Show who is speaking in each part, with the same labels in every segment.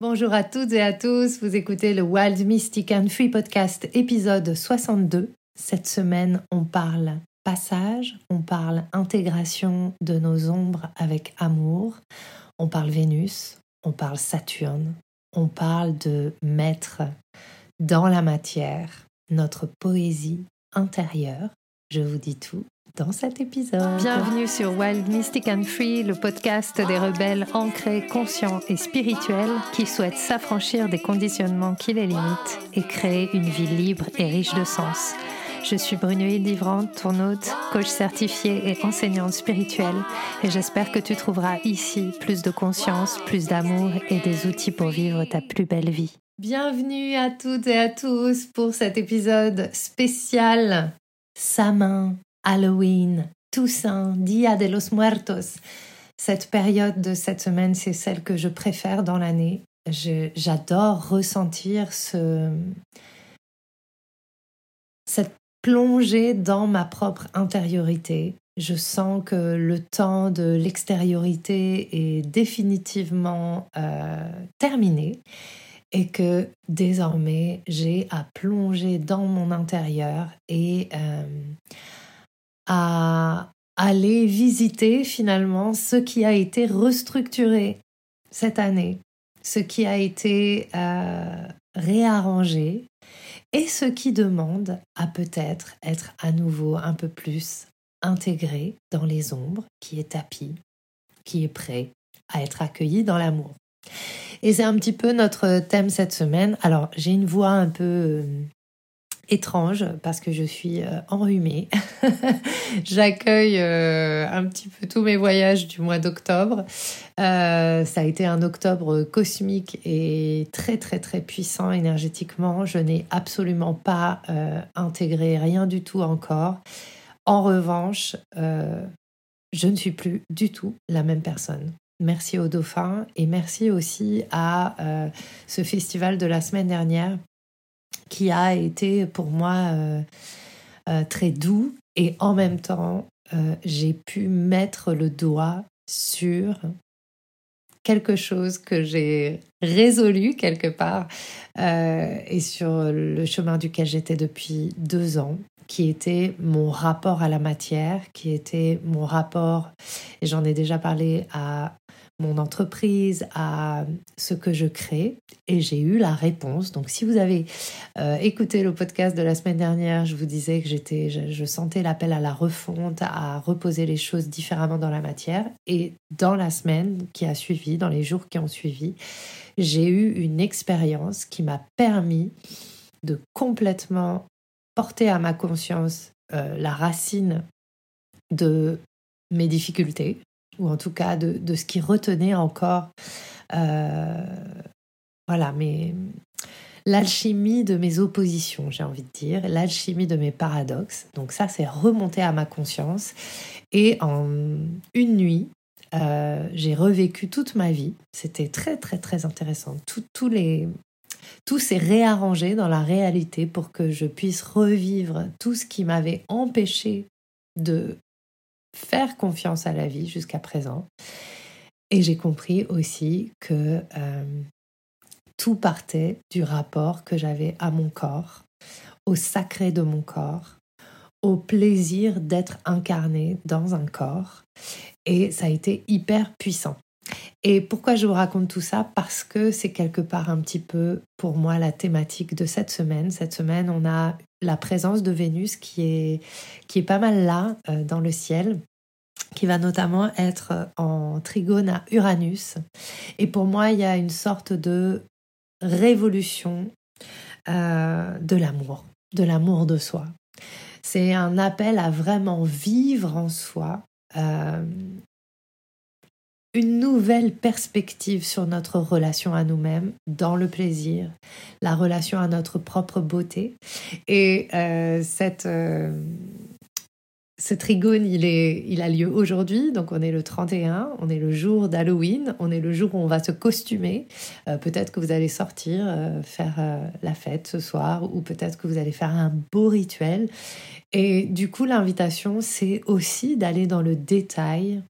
Speaker 1: Bonjour à toutes et à tous, vous écoutez le Wild Mystic and Free Podcast épisode 62. Cette semaine, on parle passage, on parle intégration de nos ombres avec amour, on parle Vénus, on parle Saturne, on parle de mettre dans la matière notre poésie intérieure. Je vous dis tout dans cet épisode. Bienvenue sur Wild Mystic and Free, le podcast des rebelles ancrés, conscients et spirituels qui souhaitent s'affranchir des conditionnements qui les limitent et créer une vie libre et riche de sens. Je suis Brunoïde Livrante, ton hôte, coach certifié et enseignante spirituelle, et j'espère que tu trouveras ici plus de conscience, plus d'amour et des outils pour vivre ta plus belle vie. Bienvenue à toutes et à tous pour cet épisode spécial Samin Halloween, Toussaint, Dia de los Muertos. Cette période de cette semaine, c'est celle que je préfère dans l'année. J'adore ressentir ce, cette plongée dans ma propre intériorité. Je sens que le temps de l'extériorité est définitivement euh, terminé et que désormais j'ai à plonger dans mon intérieur et euh, à aller visiter finalement ce qui a été restructuré cette année, ce qui a été euh, réarrangé et ce qui demande à peut-être être à nouveau un peu plus intégré dans les ombres, qui est tapis, qui est prêt à être accueilli dans l'amour. Et c'est un petit peu notre thème cette semaine. Alors j'ai une voix un peu euh, étrange parce que je suis euh, enrhumée. J'accueille euh, un petit peu tous mes voyages du mois d'octobre. Euh, ça a été un octobre cosmique et très très très puissant énergétiquement. Je n'ai absolument pas intégré rien du tout encore. En revanche, je ne suis plus du tout la même personne. Merci au dauphin et merci aussi à ce festival de la semaine dernière qui a été pour moi euh, euh, très doux. Et en même temps euh, j'ai pu mettre le doigt sur quelque chose que j'ai résolu quelque part et sur le chemin duquel j'étais depuis deux ans, qui était mon rapport à la matière, qui était mon rapport, et j'en ai déjà parlé à mon entreprise, à ce que je crée et j'ai eu la réponse. Donc si vous avez euh, écouté le podcast de la semaine dernière, je vous disais que j'étais, je, sentais l'appel à la refonte, à reposer les choses différemment dans la matière. Et dans la semaine qui a suivi, dans les jours qui ont suivi, j'ai eu une expérience qui m'a permis de complètement porter à ma conscience euh, la racine de mes difficultés, ou en tout cas de, ce qui retenait encore euh, voilà, mais l'alchimie de mes oppositions, j'ai envie de dire, l'alchimie de mes paradoxes. Donc ça, c'est remonté à ma conscience. Et en une nuit, euh, j'ai revécu toute ma vie. C'était très, très, très intéressant. Tout, les, tout s'est réarrangé dans la réalité pour que je puisse revivre tout ce qui m'avait empêché de faire confiance à la vie jusqu'à présent. Et j'ai compris aussi que euh, tout partait du rapport que j'avais à mon corps, au sacré de mon corps, au plaisir d'être incarné dans un corps. Et ça a été hyper puissant. Et pourquoi je vous raconte tout ça? Parce que c'est quelque part un petit peu pour moi la thématique de cette semaine. Cette semaine, on a la présence de Vénus qui est, qui est pas mal là euh, dans le ciel qui va notamment être en trigone à Uranus. Et pour moi, il y a une sorte de révolution euh, de l'amour, de l'amour de soi. C'est un appel à vraiment vivre en soi euh, une nouvelle perspective sur notre relation à nous-mêmes, dans le plaisir, la relation à notre propre beauté. Et euh, cette, ce trigone, il, est, il a lieu aujourd'hui, donc on est le 31, on est le jour d'Halloween, on est le jour où on va se costumer. Euh, peut-être que vous allez sortir, euh, faire euh, la fête ce soir, ou peut-être que vous allez faire un beau rituel. Et du coup, l'invitation, c'est aussi d'aller dans le détail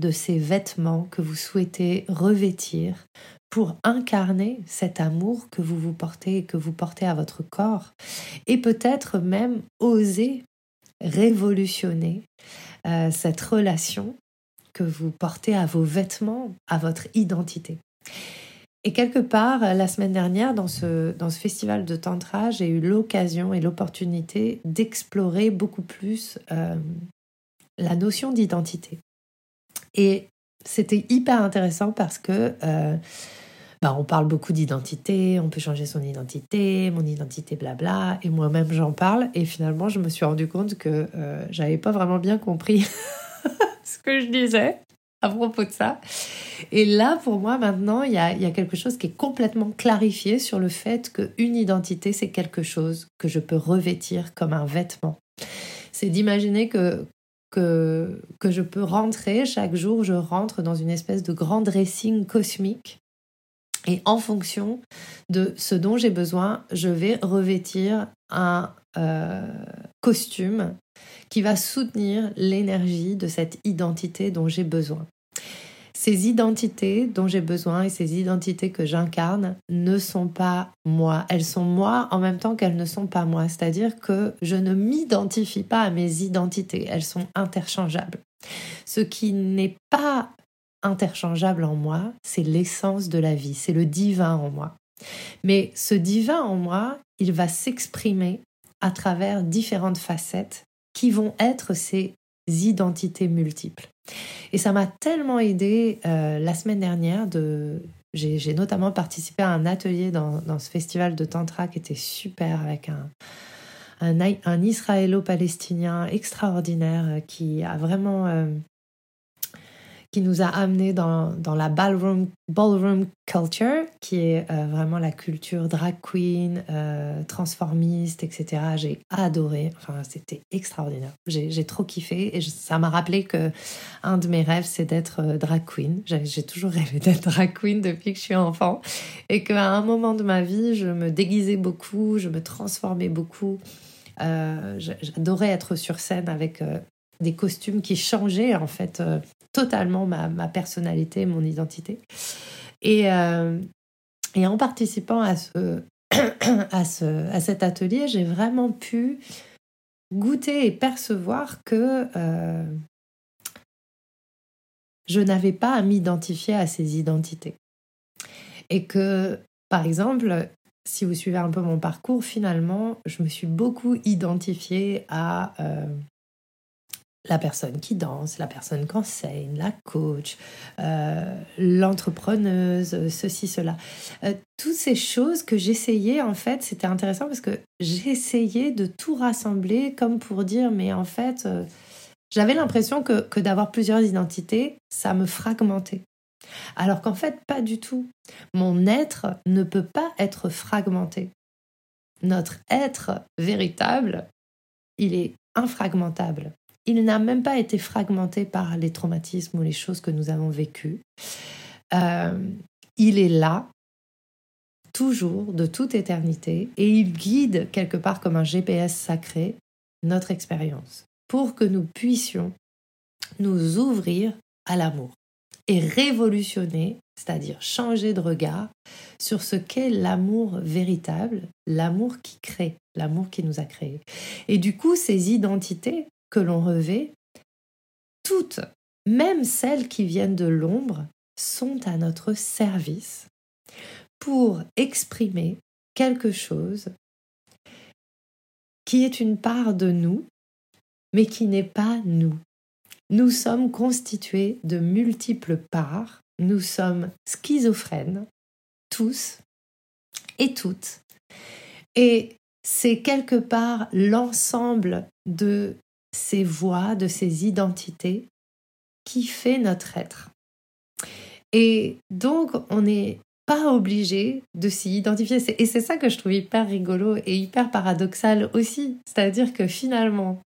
Speaker 1: de ces vêtements que vous souhaitez revêtir pour incarner cet amour que vous vous portez et que vous portez à votre corps et peut-être même oser révolutionner euh, cette relation que vous portez à vos vêtements, à votre identité. Et quelque part, la semaine dernière, dans ce, dans ce festival de Tantra, j'ai eu l'occasion et l'opportunité d'explorer beaucoup plus euh, la notion d'identité. Et c'était hyper intéressant parce que euh, bah, on parle beaucoup d'identité, on peut changer son identité, mon identité, blabla, et moi-même j'en parle, et finalement je me suis rendu compte que euh, j'avais pas vraiment bien compris ce que je disais à propos de ça. Et là, pour moi, maintenant, il y a, y a, quelque chose qui est complètement clarifié sur le fait qu'une identité, c'est quelque chose que je peux revêtir comme un vêtement. C'est d'imaginer que, que, que je peux rentrer, chaque jour, je rentre dans une espèce de grand dressing cosmique et en fonction de ce dont j'ai besoin, je vais revêtir un euh, costume qui va soutenir l'énergie de cette identité dont j'ai besoin. Ces identités dont j'ai besoin et ces identités que j'incarne ne sont pas moi. Elles sont moi en même temps qu'elles ne sont pas moi. C'est-à-dire que je ne m'identifie pas à mes identités. Elles sont interchangeables. Ce qui n'est pas interchangeable en moi, c'est l'essence de la vie, c'est le divin en moi. Mais ce divin en moi, il va s'exprimer à travers différentes facettes qui vont être ces identités multiples. Et ça m'a tellement aidé euh, la semaine dernière de... J'ai notamment participé à un atelier dans, ce festival de Tantra qui était super avec un, un, israélo-palestinien extraordinaire qui a vraiment euh, qui nous a amené dans, dans la ballroom, ballroom culture, qui est euh, vraiment la culture drag queen, euh, transformiste, etc. J'ai adoré, enfin c'était extraordinaire. J'ai trop kiffé et ça m'a rappelé que un de mes rêves c'est d'être euh, drag queen. J'ai toujours rêvé d'être drag queen depuis que je suis enfant et qu'à un moment de ma vie je me déguisais beaucoup, je me transformais beaucoup. J'adorais être sur scène avec des costumes qui changeaient en fait totalement ma, personnalité, mon identité. Et, euh, en participant à, ce, à, ce, à cet atelier, j'ai vraiment pu goûter et percevoir que euh, je n'avais pas à m'identifier à ces identités. Et que, par exemple, si vous suivez un peu mon parcours, finalement, je me suis beaucoup identifiée à euh, la personne qui danse, la personne qui enseigne, la coach, euh, l'entrepreneuse, ceci, cela. Euh, toutes ces choses que j'essayais, en fait, c'était intéressant parce que j'essayais de tout rassembler comme pour dire, mais en fait, euh, j'avais l'impression que, que d'avoir plusieurs identités, ça me fragmentait. Alors qu'en fait, pas du tout. Mon être ne peut pas être fragmenté. Notre être véritable, il est infragmentable il n'a même pas été fragmenté par les traumatismes ou les choses que nous avons vécues. Euh, il est là, toujours, de toute éternité, et il guide quelque part comme un GPS sacré notre expérience pour que nous puissions nous ouvrir à l'amour et révolutionner, c'est-à-dire changer de regard sur ce qu'est l'amour véritable, l'amour qui crée, l'amour qui nous a créés. Et du coup, ces identités, que l'on revêt, toutes, même celles qui viennent de l'ombre, sont à notre service pour exprimer quelque chose qui est une part de nous, mais qui n'est pas nous. Nous sommes constitués de multiples parts, nous sommes schizophrènes, tous et toutes. Et c'est quelque part l'ensemble de ces voix, de ces identités qui fait notre être. Et donc, on n'est pas obligé de s'y identifier. Et c'est ça que je trouve hyper rigolo et hyper paradoxal aussi. C'est-à-dire que finalement,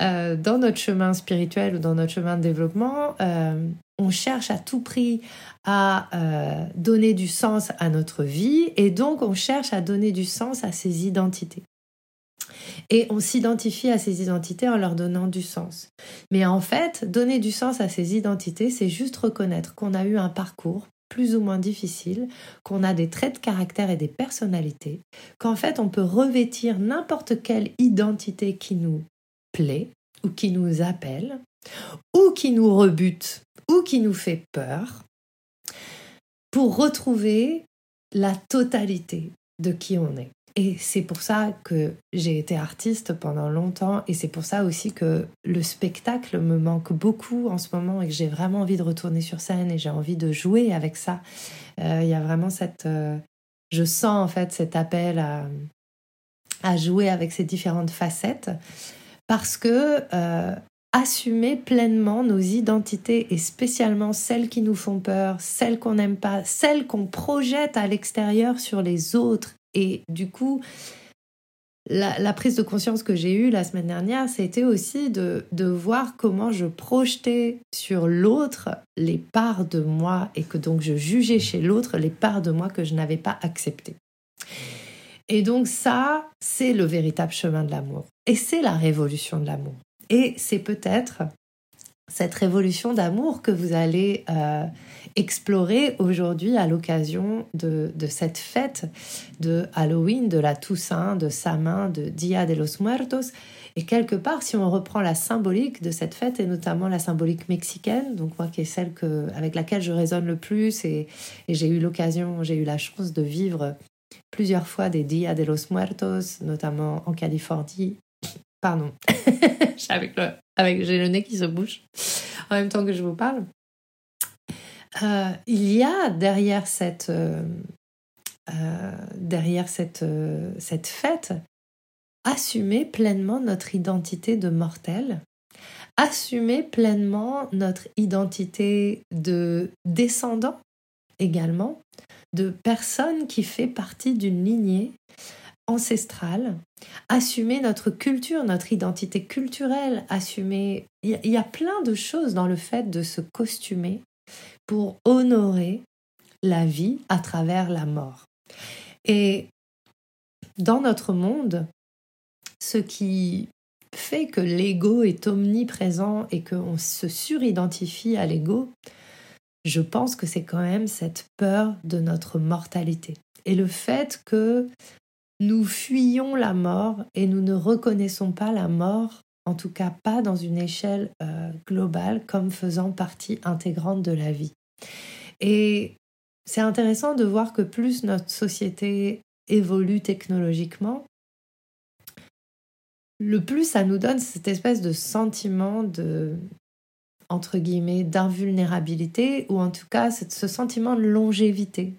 Speaker 1: euh, dans notre chemin spirituel ou dans notre chemin de développement, euh, on cherche à tout prix à euh, donner du sens à notre vie et donc on cherche à donner du sens à ses identités. Et on s'identifie à ces identités en leur donnant du sens. Mais en fait, donner du sens à ces identités, c'est juste reconnaître qu'on a eu un parcours plus ou moins difficiles, qu'on a des traits de caractère et des personnalités, qu'en fait on peut revêtir n'importe quelle identité qui nous plaît ou qui nous appelle, ou qui nous rebute, ou qui nous fait peur, pour retrouver la totalité de qui on est. Et c'est pour ça que j'ai été artiste pendant longtemps et c'est pour ça aussi que le spectacle me manque beaucoup en ce moment et que j'ai vraiment envie de retourner sur scène et j'ai envie de jouer avec ça. Euh, il y a vraiment cette... Euh, je sens en fait cet appel à, jouer avec ces différentes facettes parce que euh, assumer pleinement nos identités et spécialement celles qui nous font peur, celles qu'on n'aime pas, celles qu'on projette à l'extérieur sur les autres. Et du coup, la, prise de conscience que j'ai eue la semaine dernière, c'était aussi de, de voir comment je projetais sur l'autre les parts de moi et que donc je jugeais chez l'autre les parts de moi que je n'avais pas acceptées. Et donc ça, c'est le véritable chemin de l'amour. Et c'est la révolution de l'amour. Et c'est peut-être cette révolution d'amour que vous allez euh, explorer aujourd'hui à l'occasion de, cette fête de Halloween, de la Toussaint, de Samin, de Dia de los Muertos. Et quelque part, si on reprend la symbolique de cette fête, et notamment la symbolique mexicaine, donc moi qui est celle que, avec laquelle je résonne le plus, et, et j'ai eu l'occasion, j'ai eu la chance de vivre plusieurs fois des Dia de los Muertos, notamment en Californie, Pardon. avec le, avec, j'ai le nez qui se bouche en même temps que je vous parle. Euh, il y a derrière cette, euh, euh, derrière cette, cette fête assumer pleinement notre identité de mortel, assumer pleinement notre identité de descendant également, de personne qui fait partie d'une lignée ancestrale, assumer notre culture, notre identité culturelle, assumer... Il y a plein de choses dans le fait de se costumer pour honorer la vie à travers la mort. Et dans notre monde, ce qui fait que l'ego est omniprésent et qu'on se suridentifie à l'ego, je pense que c'est quand même cette peur de notre mortalité. Et le fait que nous fuyons la mort et nous ne reconnaissons pas la mort, en tout cas pas dans une échelle euh, globale, comme faisant partie intégrante de la vie. Et c'est intéressant de voir que plus notre société évolue technologiquement, le plus ça nous donne cette espèce de sentiment de entre guillemets d'invulnérabilité ou en tout cas ce sentiment de longévité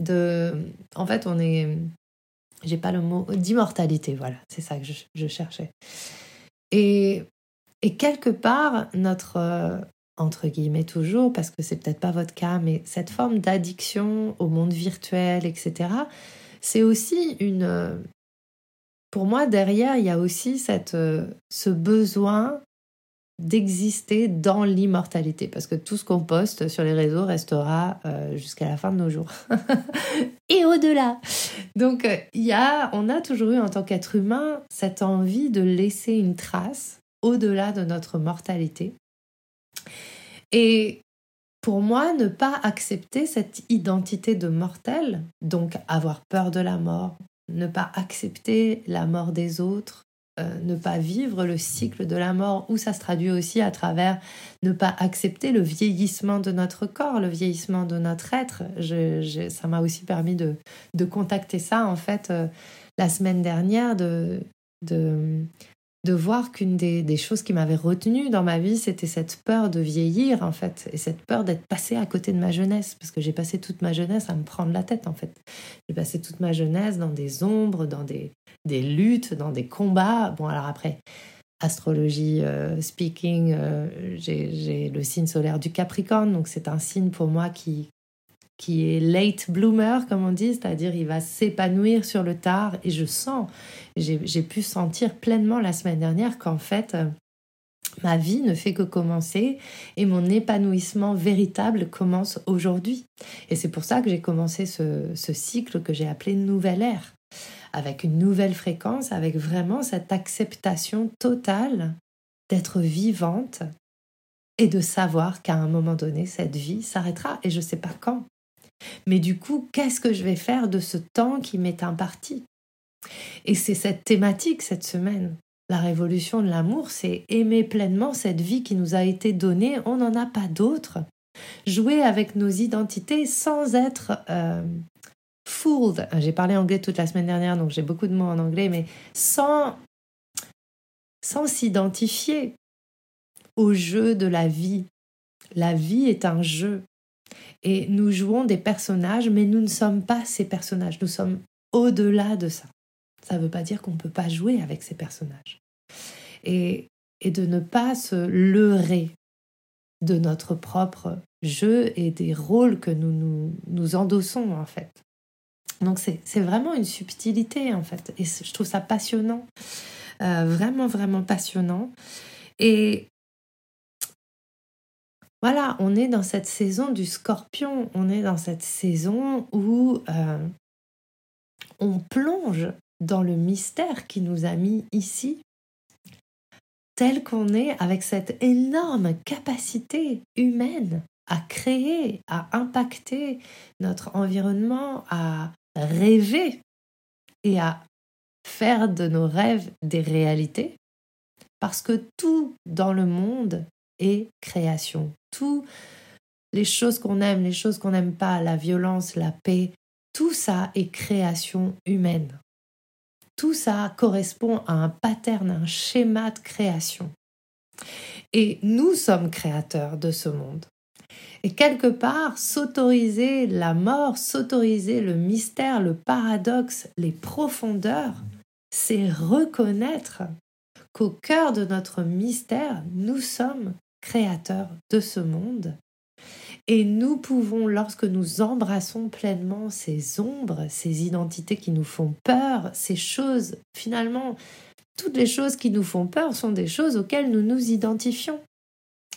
Speaker 1: de en fait on est j'ai pas le mot d'immortalité, voilà, c'est ça que je, cherchais. Et, et, quelque part, notre, euh, entre guillemets toujours, parce que c'est peut-être pas votre cas, mais cette forme d'addiction au monde virtuel, etc., c'est aussi une... Pour moi, derrière, il y a aussi cette, euh, ce besoin d'exister dans l'immortalité, parce que tout ce qu'on poste sur les réseaux restera euh, jusqu'à la fin de nos jours et au-delà. Donc euh, il y a, on a toujours eu en tant qu'être humain cette envie de laisser une trace au-delà de notre mortalité. Et pour moi, ne pas accepter cette identité de mortel, donc avoir peur de la mort, ne pas accepter la mort des autres, euh, ne pas vivre le cycle de la mort, ou ça se traduit aussi à travers ne pas accepter le vieillissement de notre corps, le vieillissement de notre être. ça m'a aussi permis de, contacter ça, en fait, euh, la semaine dernière, de, de voir qu'une des, choses qui m'avait retenue dans ma vie, c'était cette peur de vieillir, en fait, et cette peur d'être passée à côté de ma jeunesse, parce que j'ai passé toute ma jeunesse à me prendre la tête, en fait. J'ai passé toute ma jeunesse dans des ombres, dans des, des luttes, dans des combats. Bon, alors après, astrologie euh, speaking, euh, j'ai le signe solaire du Capricorne, donc c'est un signe pour moi qui, qui est late bloomer, comme on dit, c'est-à-dire il va s'épanouir sur le tard. Et je sens, j'ai pu sentir pleinement la semaine dernière qu'en fait, euh, ma vie ne fait que commencer et mon épanouissement véritable commence aujourd'hui. Et c'est pour ça que j'ai commencé ce, ce cycle que j'ai appelé Nouvelle Ère, avec une nouvelle fréquence, avec vraiment cette acceptation totale d'être vivante et de savoir qu'à un moment donné, cette vie s'arrêtera et je ne sais pas quand. Mais du coup, qu'est-ce que je vais faire de ce temps qui m'est imparti? Et c'est cette thématique cette semaine. La révolution de l'amour, c'est aimer pleinement cette vie qui nous a été donnée, on n'en a pas d'autre. Jouer avec nos identités sans être euh, fooled. J'ai parlé anglais toute la semaine dernière, donc j'ai beaucoup de mots en anglais, mais sans sans s'identifier au jeu de la vie. La vie est un jeu. Et nous jouons des personnages, mais nous ne sommes pas ces personnages. Nous sommes au-delà de ça. Ça ne veut pas dire qu'on ne peut pas jouer avec ces personnages. Et, et de ne pas se leurrer de notre propre jeu et des rôles que nous nous, nous endossons en fait. Donc c'est vraiment une subtilité en fait. Et je trouve ça passionnant. Euh, vraiment, vraiment passionnant. Et voilà, on est dans cette saison du scorpion, on est dans cette saison où euh, on plonge dans le mystère qui nous a mis ici, tel qu'on est avec cette énorme capacité humaine à créer, à impacter notre environnement, à rêver et à faire de nos rêves des réalités, parce que tout dans le monde est création. Tout, les choses qu'on aime, les choses qu'on n'aime pas, la violence, la paix, tout ça est création humaine. Tout ça correspond à un pattern, un schéma de création. Et nous sommes créateurs de ce monde. Et quelque part, s'autoriser la mort, s'autoriser le mystère, le paradoxe, les profondeurs, c'est reconnaître qu'au cœur de notre mystère, nous sommes créateurs de ce monde. Et nous pouvons, lorsque nous embrassons pleinement ces ombres, ces identités qui nous font peur, ces choses, finalement, toutes les choses qui nous font peur sont des choses auxquelles nous nous identifions.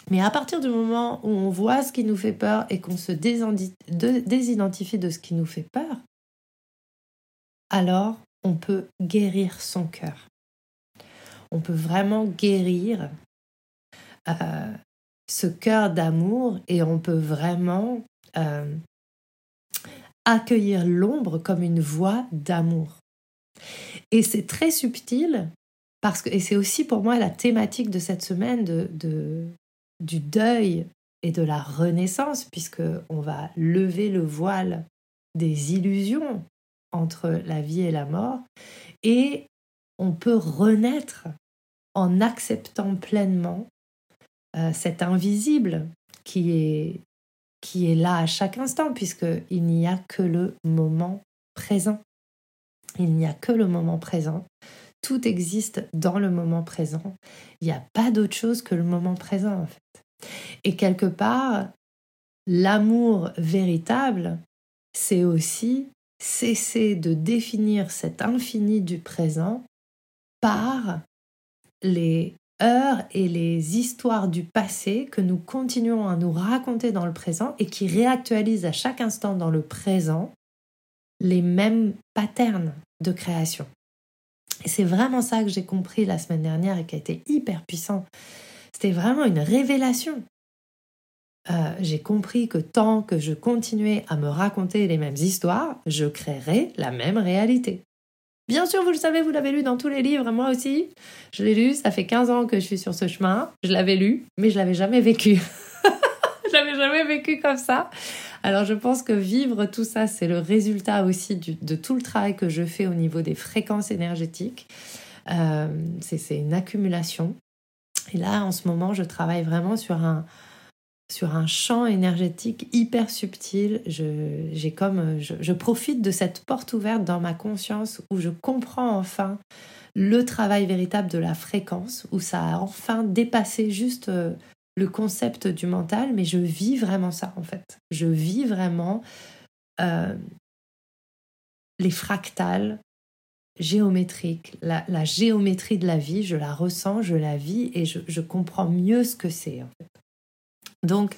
Speaker 1: Mais à partir du moment où on voit ce qui nous fait peur et qu'on se désidentifie de ce qui nous fait peur, alors on peut guérir son cœur. On peut vraiment guérir euh, ce cœur d'amour et on peut vraiment euh, accueillir l'ombre comme une voix d'amour. Et c'est très subtil parce que, et c'est aussi pour moi la thématique de cette semaine de, du deuil et de la renaissance, puisque on va lever le voile des illusions entre la vie et la mort, et on peut renaître en acceptant pleinement euh, cet invisible qui est, qui est là à chaque instant, puisqu'il n'y a que le moment présent. Il n'y a que le moment présent. Tout existe dans le moment présent. Il n'y a pas d'autre chose que le moment présent, en fait. Et quelque part, l'amour véritable, c'est aussi cesser de définir cet infini du présent par les heures et les histoires du passé que nous continuons à nous raconter dans le présent et qui réactualisent à chaque instant dans le présent les mêmes patterns de création. C'est vraiment ça que j'ai compris la semaine dernière et qui a été hyper puissant. C'était vraiment une révélation. Euh, j'ai compris que tant que je continuais à me raconter les mêmes histoires, je créerais la même réalité. Bien sûr, vous le savez, vous l'avez lu dans tous les livres, moi aussi. Je l'ai lu, ça fait 15 ans que je suis sur ce chemin. Je l'avais lu, mais je l'avais jamais vécu. je l'avais jamais vécu comme ça. Alors je pense que vivre tout ça, c'est le résultat aussi de tout le travail que je fais au niveau des fréquences énergétiques. Euh, c'est une accumulation. Et là, en ce moment, je travaille vraiment sur un, sur un champ énergétique hyper subtil. Je, profite de cette porte ouverte dans ma conscience où je comprends enfin le travail véritable de la fréquence, où ça a enfin dépassé juste euh, le concept du mental, mais je vis vraiment ça en fait. Je vis vraiment euh, les fractales géométrique, la, géométrie de la vie, je la ressens, je la vis et je, comprends mieux ce que c'est. Donc,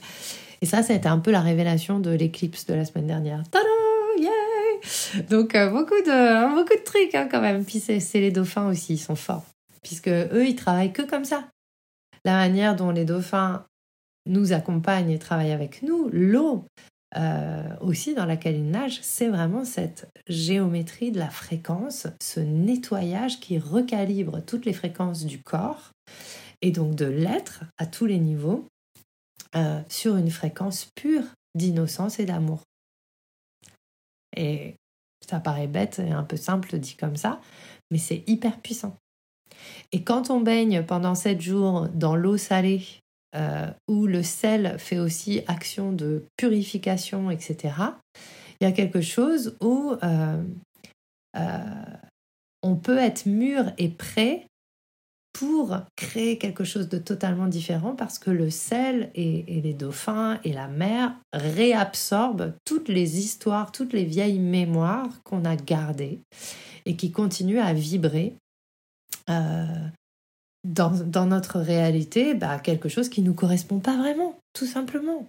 Speaker 1: et ça, c'était un peu la révélation de l'éclipse de la semaine dernière. Tada Yeah Donc, euh, beaucoup, de, beaucoup de trucs hein, quand même. Puis c'est les dauphins aussi, ils sont forts. Puisque eux, ils travaillent que comme ça. La manière dont les dauphins nous accompagne et travaille avec nous, l'eau euh, aussi dans laquelle il nage, c'est vraiment cette géométrie de la fréquence, ce nettoyage qui recalibre toutes les fréquences du corps et donc de l'être à tous les niveaux euh, sur une fréquence pure d'innocence et d'amour. Et ça paraît bête et un peu simple dit comme ça, mais c'est hyper puissant. Et quand on baigne pendant sept jours dans l'eau salée, euh, où le sel fait aussi action de purification, etc., il y a quelque chose où euh, on peut être mûr et prêt pour créer quelque chose de totalement différent parce que le sel et, les dauphins et la mer réabsorbent toutes les histoires, toutes les vieilles mémoires qu'on a gardées et qui continuent à vibrer euh, dans, dans, notre réalité bah, quelque chose qui ne nous correspond pas vraiment, tout simplement.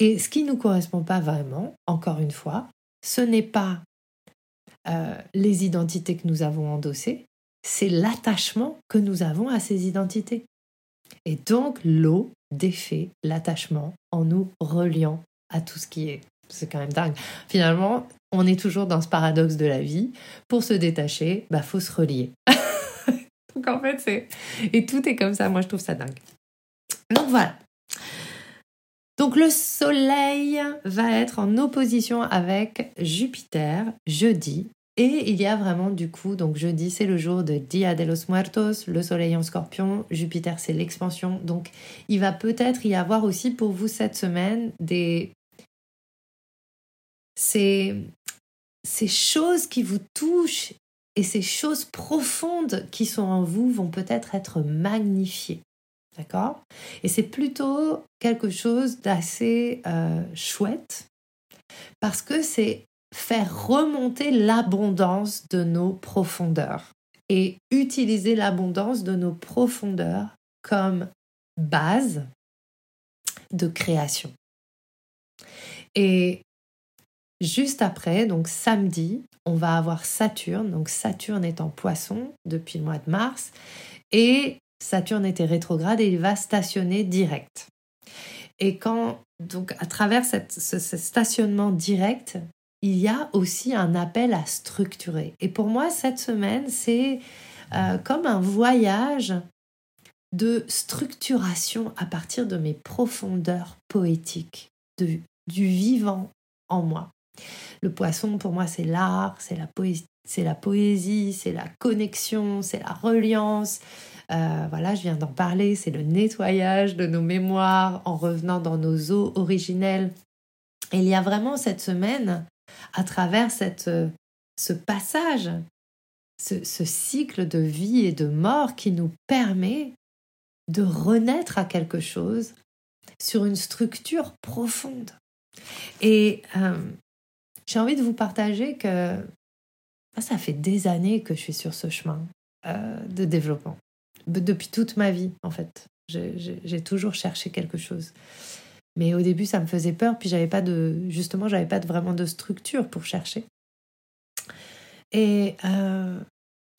Speaker 1: Et ce qui ne nous correspond pas vraiment, encore une fois, ce n'est pas euh, les identités que nous avons endossées, c'est l'attachement que nous avons à ces identités. Et donc l'eau défait l'attachement en nous reliant à tout ce qui est. C'est quand même dingue. Finalement, on est toujours dans ce paradoxe de la vie. Pour se détacher, bah faut se relier. Donc en fait, c'est. Et tout est comme ça. Moi, je trouve ça dingue. Donc voilà. Donc le Soleil va être en opposition avec Jupiter jeudi. Et il y a vraiment du coup, donc jeudi c'est le jour de Dia de los Muertos, le soleil en scorpion, Jupiter c'est l'expansion, donc il va peut-être y avoir aussi pour vous cette semaine des... Ces, ces choses qui vous touchent et ces choses profondes qui sont en vous vont peut-être être magnifiées. D'accord? Et c'est plutôt quelque chose d'assez euh, chouette parce que c'est faire remonter l'abondance de nos profondeurs et utiliser l'abondance de nos profondeurs comme base de création. Et juste après, donc samedi, on va avoir Saturne. Donc Saturne est en poisson depuis le mois de mars. Et Saturne était rétrograde et il va stationner direct. Et quand, donc à travers ce, stationnement direct, il y a aussi un appel à structurer. Et pour moi, cette semaine, c'est euh, comme un voyage de structuration à partir de mes profondeurs poétiques, de, du vivant en moi. Le poisson, pour moi, c'est l'art, c'est la, poésie, c'est la poésie, c'est la connexion, c'est la reliance. Euh, voilà, je viens d'en parler, c'est le nettoyage de nos mémoires en revenant dans nos eaux originelles. Et il y a vraiment cette semaine, à travers cette, ce passage, ce, cycle de vie et de mort qui nous permet de renaître à quelque chose sur une structure profonde. Et euh, j'ai envie de vous partager que ça fait des années que je suis sur ce chemin euh, de développement. Depuis toute ma vie, en fait. J'ai toujours cherché quelque chose. Mais au début, ça me faisait peur, puis j'avais pas de. Justement, j'avais pas vraiment de structure pour chercher. Et euh,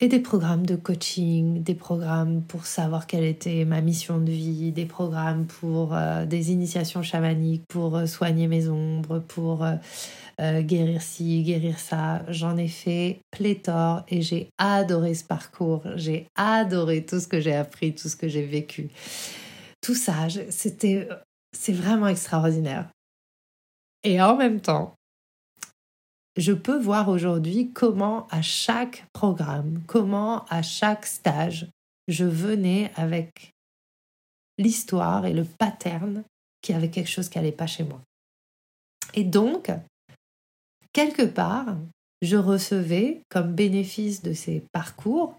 Speaker 1: des programmes de coaching, des programmes pour savoir quelle était ma mission de vie, des programmes pour euh, des initiations chamaniques, pour euh, soigner mes ombres, pour guérir ci, guérir ça. J'en ai fait pléthore et j'ai adoré ce parcours. J'ai adoré tout ce que j'ai appris, tout ce que j'ai vécu. Tout ça, c'était, c'est vraiment extraordinaire. Et en même temps, je peux voir aujourd'hui comment à chaque programme, comment à chaque stage, je venais avec l'histoire et le pattern qui avait quelque chose qui n'allait pas chez moi. Et donc, quelque part, je recevais comme bénéfice de ces parcours,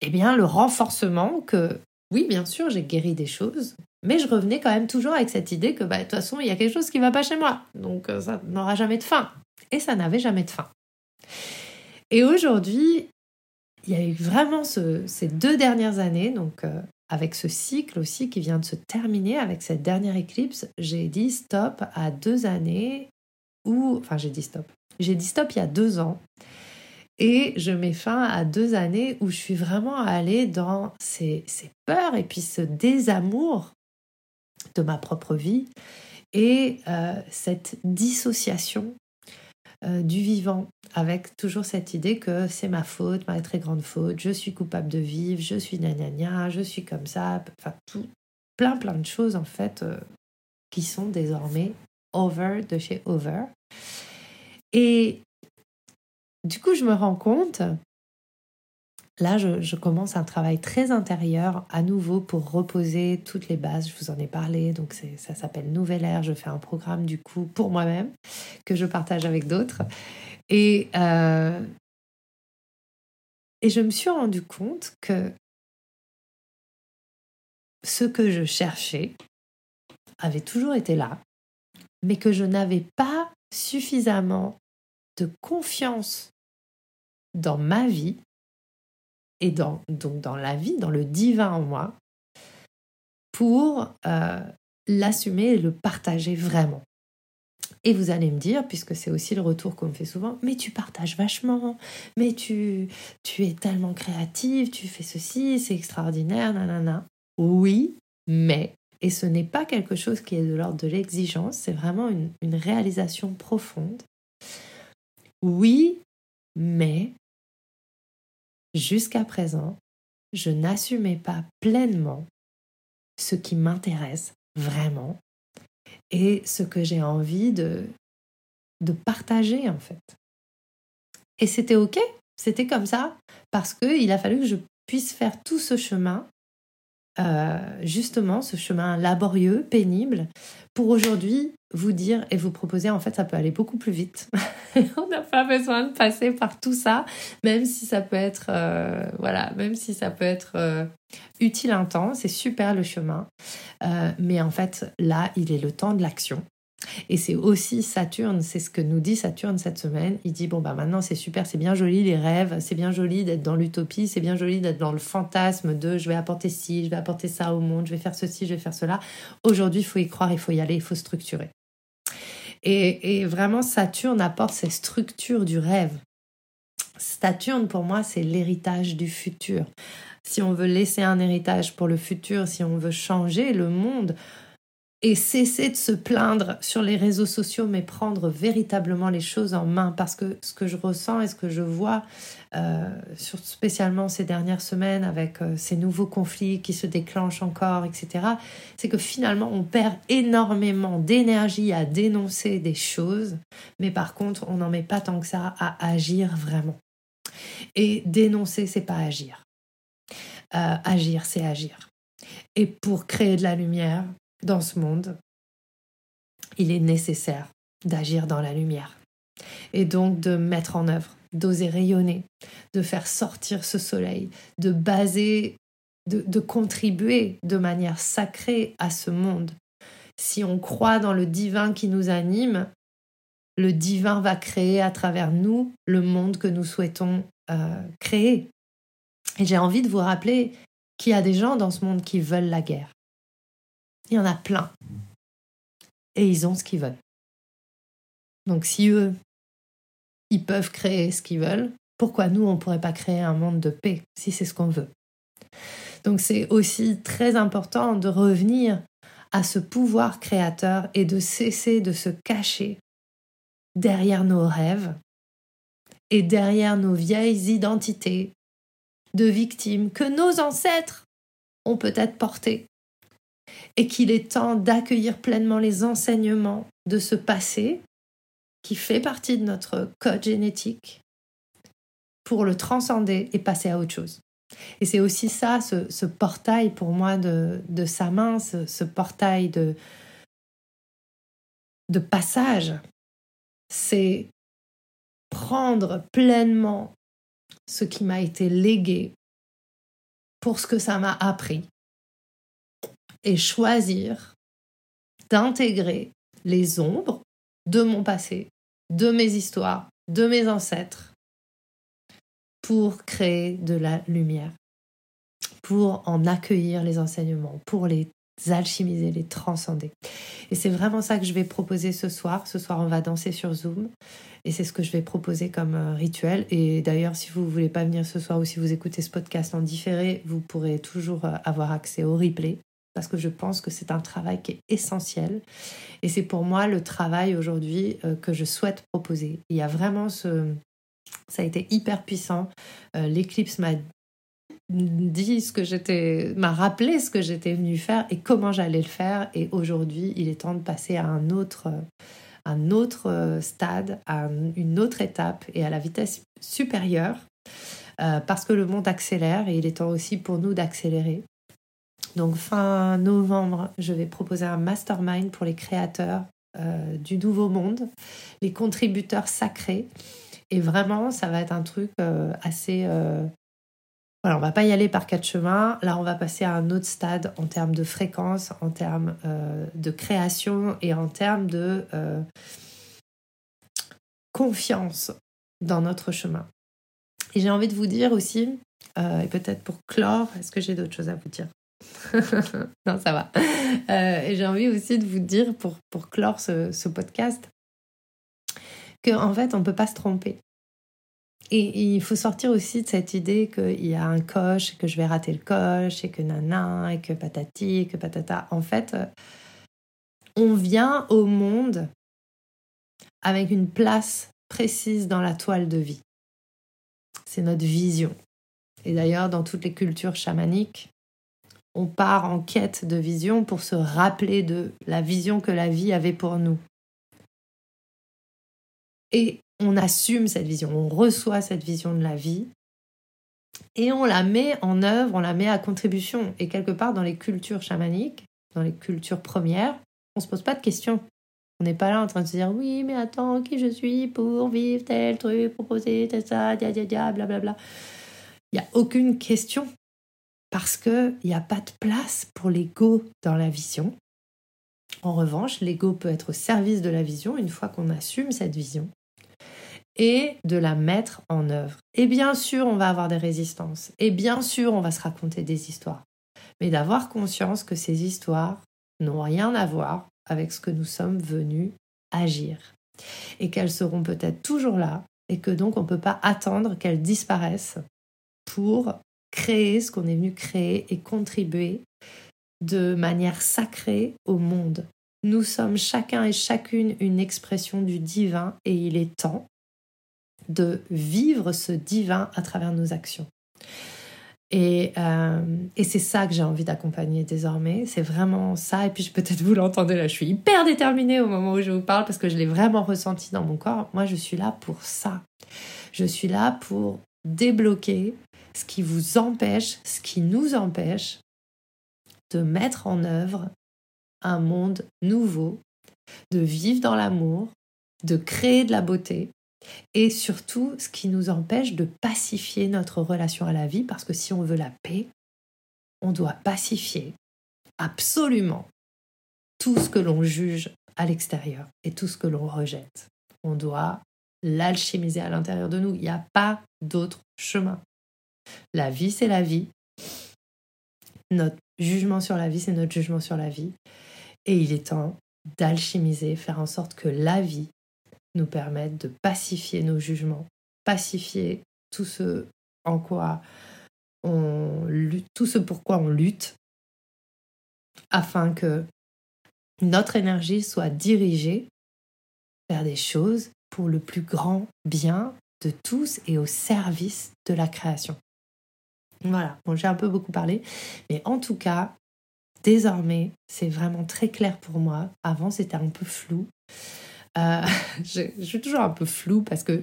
Speaker 1: eh bien, le renforcement que, oui, bien sûr, j'ai guéri des choses, mais je revenais quand même toujours avec cette idée que, bah, de toute façon, il y a quelque chose qui ne va pas chez moi. Donc, euh, ça n'aura jamais de fin et ça n'avait jamais de fin. Et aujourd'hui, il y a eu vraiment ces deux dernières années, donc euh, avec ce cycle aussi qui vient de se terminer avec cette dernière éclipse, j'ai dit stop à deux années où, enfin j'ai dit stop, j'ai dit stop il y a deux ans et je mets fin à deux années où je suis vraiment allée dans ces, peurs et puis ce désamour de ma propre vie et cette dissociation du vivant avec toujours cette idée que c'est ma faute, ma très grande faute, je suis coupable de vivre, je suis gna je suis comme ça, enfin tout, plein plein de choses en fait qui sont désormais over de chez over. Et du coup, je me rends compte, là, je, commence un travail très intérieur à nouveau pour reposer toutes les bases. Je vous en ai parlé, donc ça s'appelle Nouvelle Ère. Je fais un programme du coup pour moi-même que je partage avec d'autres. Et, euh, et je me suis rendu compte que ce que je cherchais avait toujours été là, mais que je n'avais pas suffisamment de confiance dans ma vie et dans, donc dans la vie, dans le divin en moi, pour euh, l'assumer et le partager vraiment. Et vous allez me dire, puisque c'est aussi le retour qu'on me fait souvent, mais tu partages vachement, mais tu, tu es tellement créative, tu fais ceci, c'est extraordinaire, nanana. Oui, mais, et ce n'est pas quelque chose qui est de l'ordre de l'exigence, c'est vraiment une, une réalisation profonde. Oui, mais jusqu'à présent, je n'assumais pas pleinement ce qui m'intéresse vraiment et ce que j'ai envie de, partager en fait. Et c'était OK, c'était comme ça, parce qu'il a fallu que je puisse faire tout ce chemin euh, justement ce chemin laborieux, pénible, pour aujourd'hui vous dire et vous proposer, en fait, ça peut aller beaucoup plus vite. On n'a pas besoin de passer par tout ça, même si ça peut être, euh, voilà, même si ça peut être euh, utile un temps, c'est super le chemin. mais en fait, là, il est le temps de l'action. Et c'est aussi Saturne, c'est ce que nous dit Saturne cette semaine. Il dit bon bah maintenant c'est super, c'est bien joli les rêves, c'est bien joli d'être dans l'utopie, c'est bien joli d'être dans le fantasme de je vais apporter ci, je vais apporter ça au monde, je vais faire ceci, je vais faire cela. Aujourd'hui, il faut y croire, il faut y aller, il faut structurer. Et, vraiment, Saturne apporte ces structures du rêve. Saturne, pour moi, c'est l'héritage du futur. Si on veut laisser un héritage pour le futur, si on veut changer le monde, et cesser de se plaindre sur les réseaux sociaux, mais prendre véritablement les choses en main. Parce que ce que je ressens et ce que je vois, euh, spécialement ces dernières semaines avec euh, ces nouveaux conflits qui se déclenchent encore, etc., c'est que finalement on perd énormément d'énergie à dénoncer des choses, mais par contre on n'en met pas tant que ça à agir vraiment. Et dénoncer, c'est pas agir. Euh, agir, c'est agir. Et pour créer de la lumière, dans ce monde, il est nécessaire d'agir dans la lumière et donc de mettre en œuvre, d'oser rayonner, de faire sortir ce soleil, de baser, de, contribuer de manière sacrée à ce monde. Si on croit dans le divin qui nous anime, le divin va créer à travers nous le monde que nous souhaitons euh, créer. Et j'ai envie de vous rappeler qu'il y a des gens dans ce monde qui veulent la guerre. Il y en a plein. Et ils ont ce qu'ils veulent. Donc si eux, ils peuvent créer ce qu'ils veulent, pourquoi nous, on ne pourrait pas créer un monde de paix si c'est ce qu'on veut? Donc c'est aussi très important de revenir à ce pouvoir créateur et de cesser de se cacher derrière nos rêves et derrière nos vieilles identités de victimes que nos ancêtres ont peut-être portées et qu'il est temps d'accueillir pleinement les enseignements de ce passé qui fait partie de notre code génétique pour le transcender et passer à autre chose. Et c'est aussi ça, ce, portail pour moi de, sa main, ce, portail de, passage, c'est prendre pleinement ce qui m'a été légué pour ce que ça m'a appris et choisir d'intégrer les ombres de mon passé, de mes histoires, de mes ancêtres, pour créer de la lumière, pour en accueillir les enseignements, pour les alchimiser, les transcender. Et c'est vraiment ça que je vais proposer ce soir. Ce soir, on va danser sur Zoom. Et c'est ce que je vais proposer comme euh, rituel. Et d'ailleurs, si vous ne voulez pas venir ce soir ou si vous écoutez ce podcast en différé, vous pourrez toujours euh, avoir accès au replay parce que je pense que c'est un travail qui est essentiel. Et c'est pour moi le travail aujourd'hui euh, que je souhaite proposer. Il y a vraiment ce... Ça a été hyper puissant. Euh, l'éclipse m'a dit ce que j'étais, m'a rappelé ce que j'étais venue faire et comment j'allais le faire. Et aujourd'hui, il est temps de passer à un autre, un autre stade, à une autre étape et à la vitesse supérieure. Euh, parce que le monde accélère et il est temps aussi pour nous d'accélérer. Donc fin novembre, je vais proposer un mastermind pour les créateurs euh, du nouveau monde, les contributeurs sacrés. Et vraiment, ça va être un truc euh, assez... Voilà, on va pas y aller par quatre chemins. Là, on va passer à un autre stade en termes de fréquence, en termes de création et en termes de confiance dans notre chemin. Et j'ai envie de vous dire aussi, euh, et peut-être pour clore, est-ce que j'ai d'autres choses à vous dire? Non, ça va. Euh, et j'ai envie aussi de vous dire, pour, pour clore ce, ce podcast, qu'en en fait, on ne peut pas se tromper. Et il faut sortir aussi de cette idée qu'il y a un coche, que je vais rater le coche, et que nana, et que patati, et que patata. En fait, euh, on vient au monde avec une place précise dans la toile de vie c'est notre vision. Et d'ailleurs, dans toutes les cultures chamaniques, on part en quête de vision pour se rappeler de la vision que la vie avait pour nous. Et on assume cette vision, on reçoit cette vision de la vie et on la met en œuvre, on la met à contribution. Et quelque part dans les cultures chamaniques, dans les cultures premières, on ne se pose pas de questions. On n'est pas là en train de se dire oui, mais attends, qui je suis pour vivre tel truc, proposer tel ça, dia dia dia, blablabla. Il n'y a aucune question parce qu'il n'y a pas de place pour l'ego dans la vision. En revanche, l'ego peut être au service de la vision une fois qu'on assume cette vision et de la mettre en œuvre. Et bien sûr, on va avoir des résistances. Et bien sûr, on va se raconter des histoires. Mais d'avoir conscience que ces histoires n'ont rien à voir avec ce que nous sommes venus agir. Et qu'elles seront peut-être toujours là et que donc on ne peut pas attendre qu'elles disparaissent pour créer ce qu'on est venu créer et contribuer de manière sacrée au monde. Nous sommes chacun et chacune une expression du divin et il est temps de vivre ce divin à travers nos actions. Euh, et, c'est ça que j'ai envie d'accompagner désormais. C'est vraiment ça. Et puis peut-être vous l'entendez là, je suis hyper déterminée au moment où je vous parle parce que je l'ai vraiment ressenti dans mon corps. Moi, je suis là pour ça. Je suis là pour débloquer ce qui vous empêche, ce qui nous empêche de mettre en œuvre un monde nouveau, de vivre dans l'amour, de créer de la beauté et surtout ce qui nous empêche de pacifier notre relation à la vie, parce que si on veut la paix, on doit pacifier absolument tout ce que l'on juge à l'extérieur et tout ce que l'on rejette. On doit l'alchimiser à l'intérieur de nous. Il n'y a pas d'autre chemin. La vie, c'est la vie. Notre jugement sur la vie, c'est notre jugement sur la vie. Et il est temps d'alchimiser, faire en sorte que la vie nous permettent de pacifier nos jugements, pacifier tout ce en quoi on lutte, tout ce pourquoi on lutte, afin que notre énergie soit dirigée vers des choses pour le plus grand bien de tous et au service de la création. Voilà, bon, j'ai un peu beaucoup parlé, mais en tout cas, désormais, c'est vraiment très clair pour moi. Avant, c'était un peu flou. Euh, je, suis toujours un peu flou parce que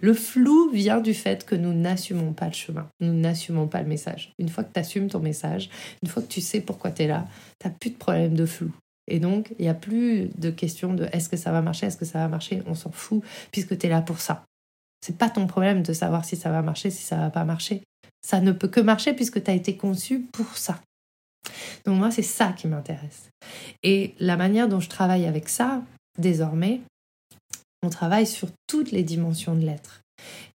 Speaker 1: le flou vient du fait que nous n'assumons pas le chemin, nous n'assumons pas le message. Une fois que tu assumes ton message, une fois que tu sais pourquoi tu es là, tu n'as plus de problème de flou. Et donc, il n'y a plus de question de est-ce que ça va marcher, est-ce que ça va marcher, on s'en fout, puisque tu es là pour ça. C'est pas ton problème de savoir si ça va marcher, si ça va pas marcher. Ça ne peut que marcher puisque tu as été conçu pour ça. Donc moi, c'est ça qui m'intéresse. Et la manière dont je travaille avec ça, désormais, on travaille sur toutes les dimensions de l'être.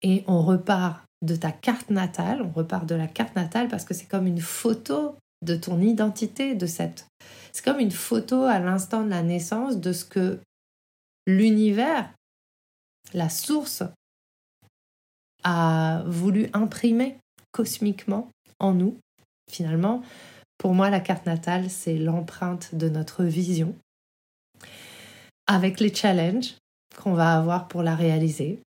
Speaker 1: Et on repart de ta carte natale, on repart de la carte natale parce que c'est comme une photo de ton identité, de cette... C'est comme une photo à l'instant de la naissance de ce que l'univers, la source, a voulu imprimer cosmiquement en nous, finalement, Pour moi, la carte natale, c'est l'empreinte de notre vision avec les challenges qu'on va avoir pour la réaliser.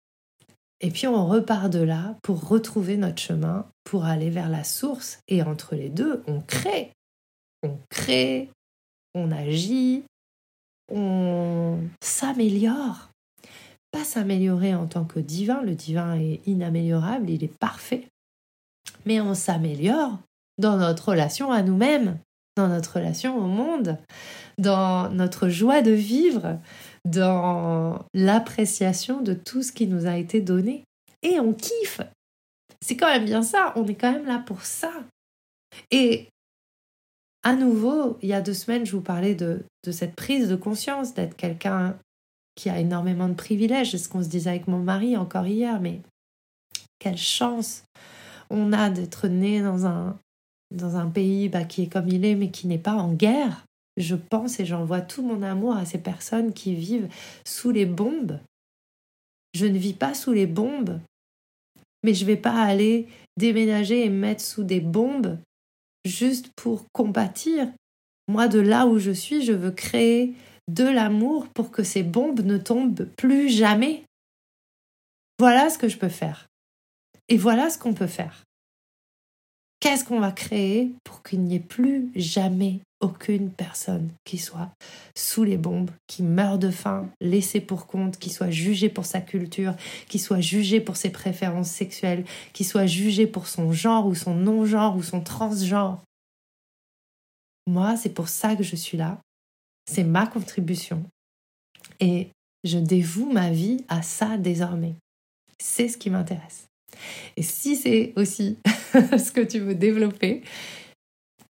Speaker 1: Et puis on repart de là pour retrouver notre chemin, pour aller vers la source. Et entre les deux, on crée. On crée, on agit, on s'améliore. Pas s'améliorer en tant que divin, le divin est inaméliorable, il est parfait. Mais on s'améliore dans notre relation à nous-mêmes, dans notre relation au monde, dans notre joie de vivre, dans l'appréciation de tout ce qui nous a été donné. Et on kiffe. C'est quand même bien ça, on est quand même là pour ça. Et à nouveau, il y a deux semaines, je vous parlais de, cette prise de conscience, d'être quelqu'un qui a énormément de privilèges. C'est ce qu'on se disait avec mon mari encore hier, mais quelle chance on a d'être né dans un, dans un pays bah, qui est comme il est, mais qui n'est pas en guerre. Je pense et j'envoie tout mon amour à ces personnes qui vivent sous les bombes. Je ne vis pas sous les bombes, mais je ne vais pas aller déménager et me mettre sous des bombes juste pour compatir. Moi, de là où je suis, je veux créer de l'amour pour que ces bombes ne tombent plus jamais. Voilà ce que je peux faire. Et voilà ce qu'on peut faire. Qu'est-ce qu'on va créer pour qu'il n'y ait plus jamais aucune personne qui soit sous les bombes, qui meurt de faim, laissée pour compte, qui soit jugée pour sa culture, qui soit jugée pour ses préférences sexuelles, qui soit jugée pour son genre ou son non-genre ou son transgenre? Moi, c'est pour ça que je suis là. C'est ma contribution. Et je dévoue ma vie à ça désormais. C'est ce qui m'intéresse. Et si c'est aussi ce que tu veux développer,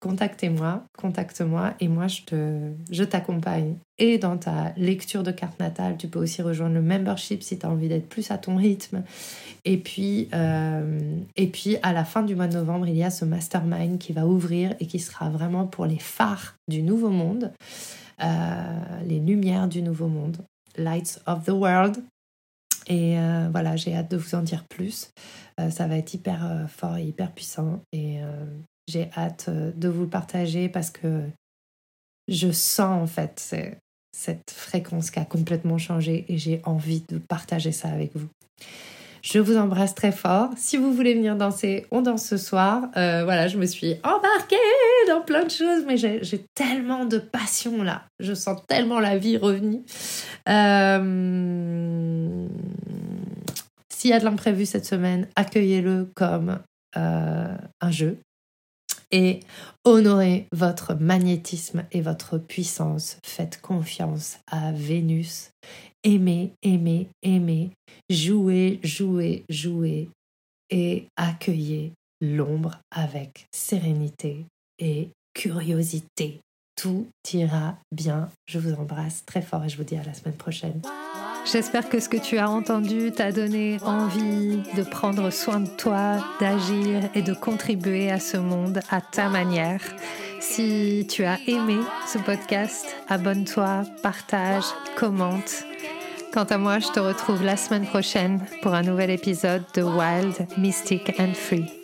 Speaker 1: contactez-moi, contacte-moi et moi je te je t'accompagne et dans ta lecture de carte natale, tu peux aussi rejoindre le membership si tu as envie d'être plus à ton rythme. Et puis euh, et puis à la fin du mois de novembre, il y a ce mastermind qui va ouvrir et qui sera vraiment pour les phares du nouveau monde, euh, les lumières du nouveau monde, lights of the world. Et euh, voilà, j'ai hâte de vous en dire plus. Euh, ça va être hyper euh, fort et hyper puissant. Et j'ai hâte de vous le partager parce que je sens en fait cette fréquence qui a complètement changé et j'ai envie de partager ça avec vous. Je vous embrasse très fort. Si vous voulez venir danser, on danse ce soir. voilà, je me suis embarquée dans plein de choses, mais j'ai tellement de passion là. Je sens tellement la vie revenue. Euh... S'il y a de l'imprévu cette semaine, accueillez-le comme euh, un jeu et honorez votre magnétisme et votre puissance. Faites confiance à Vénus. Aimez, aimez, aimez. Jouez, jouez, jouez. Et accueillez l'ombre avec sérénité et curiosité. Tout ira bien. Je vous embrasse très fort et je vous dis à la semaine prochaine. J'espère que ce que tu as entendu t'a donné envie de prendre soin de toi, d'agir et de contribuer à ce monde à ta manière. Si tu as aimé ce podcast, abonne-toi, partage, commente. Quant à moi, je te retrouve la semaine prochaine pour un nouvel épisode de Wild, Mystic and Free.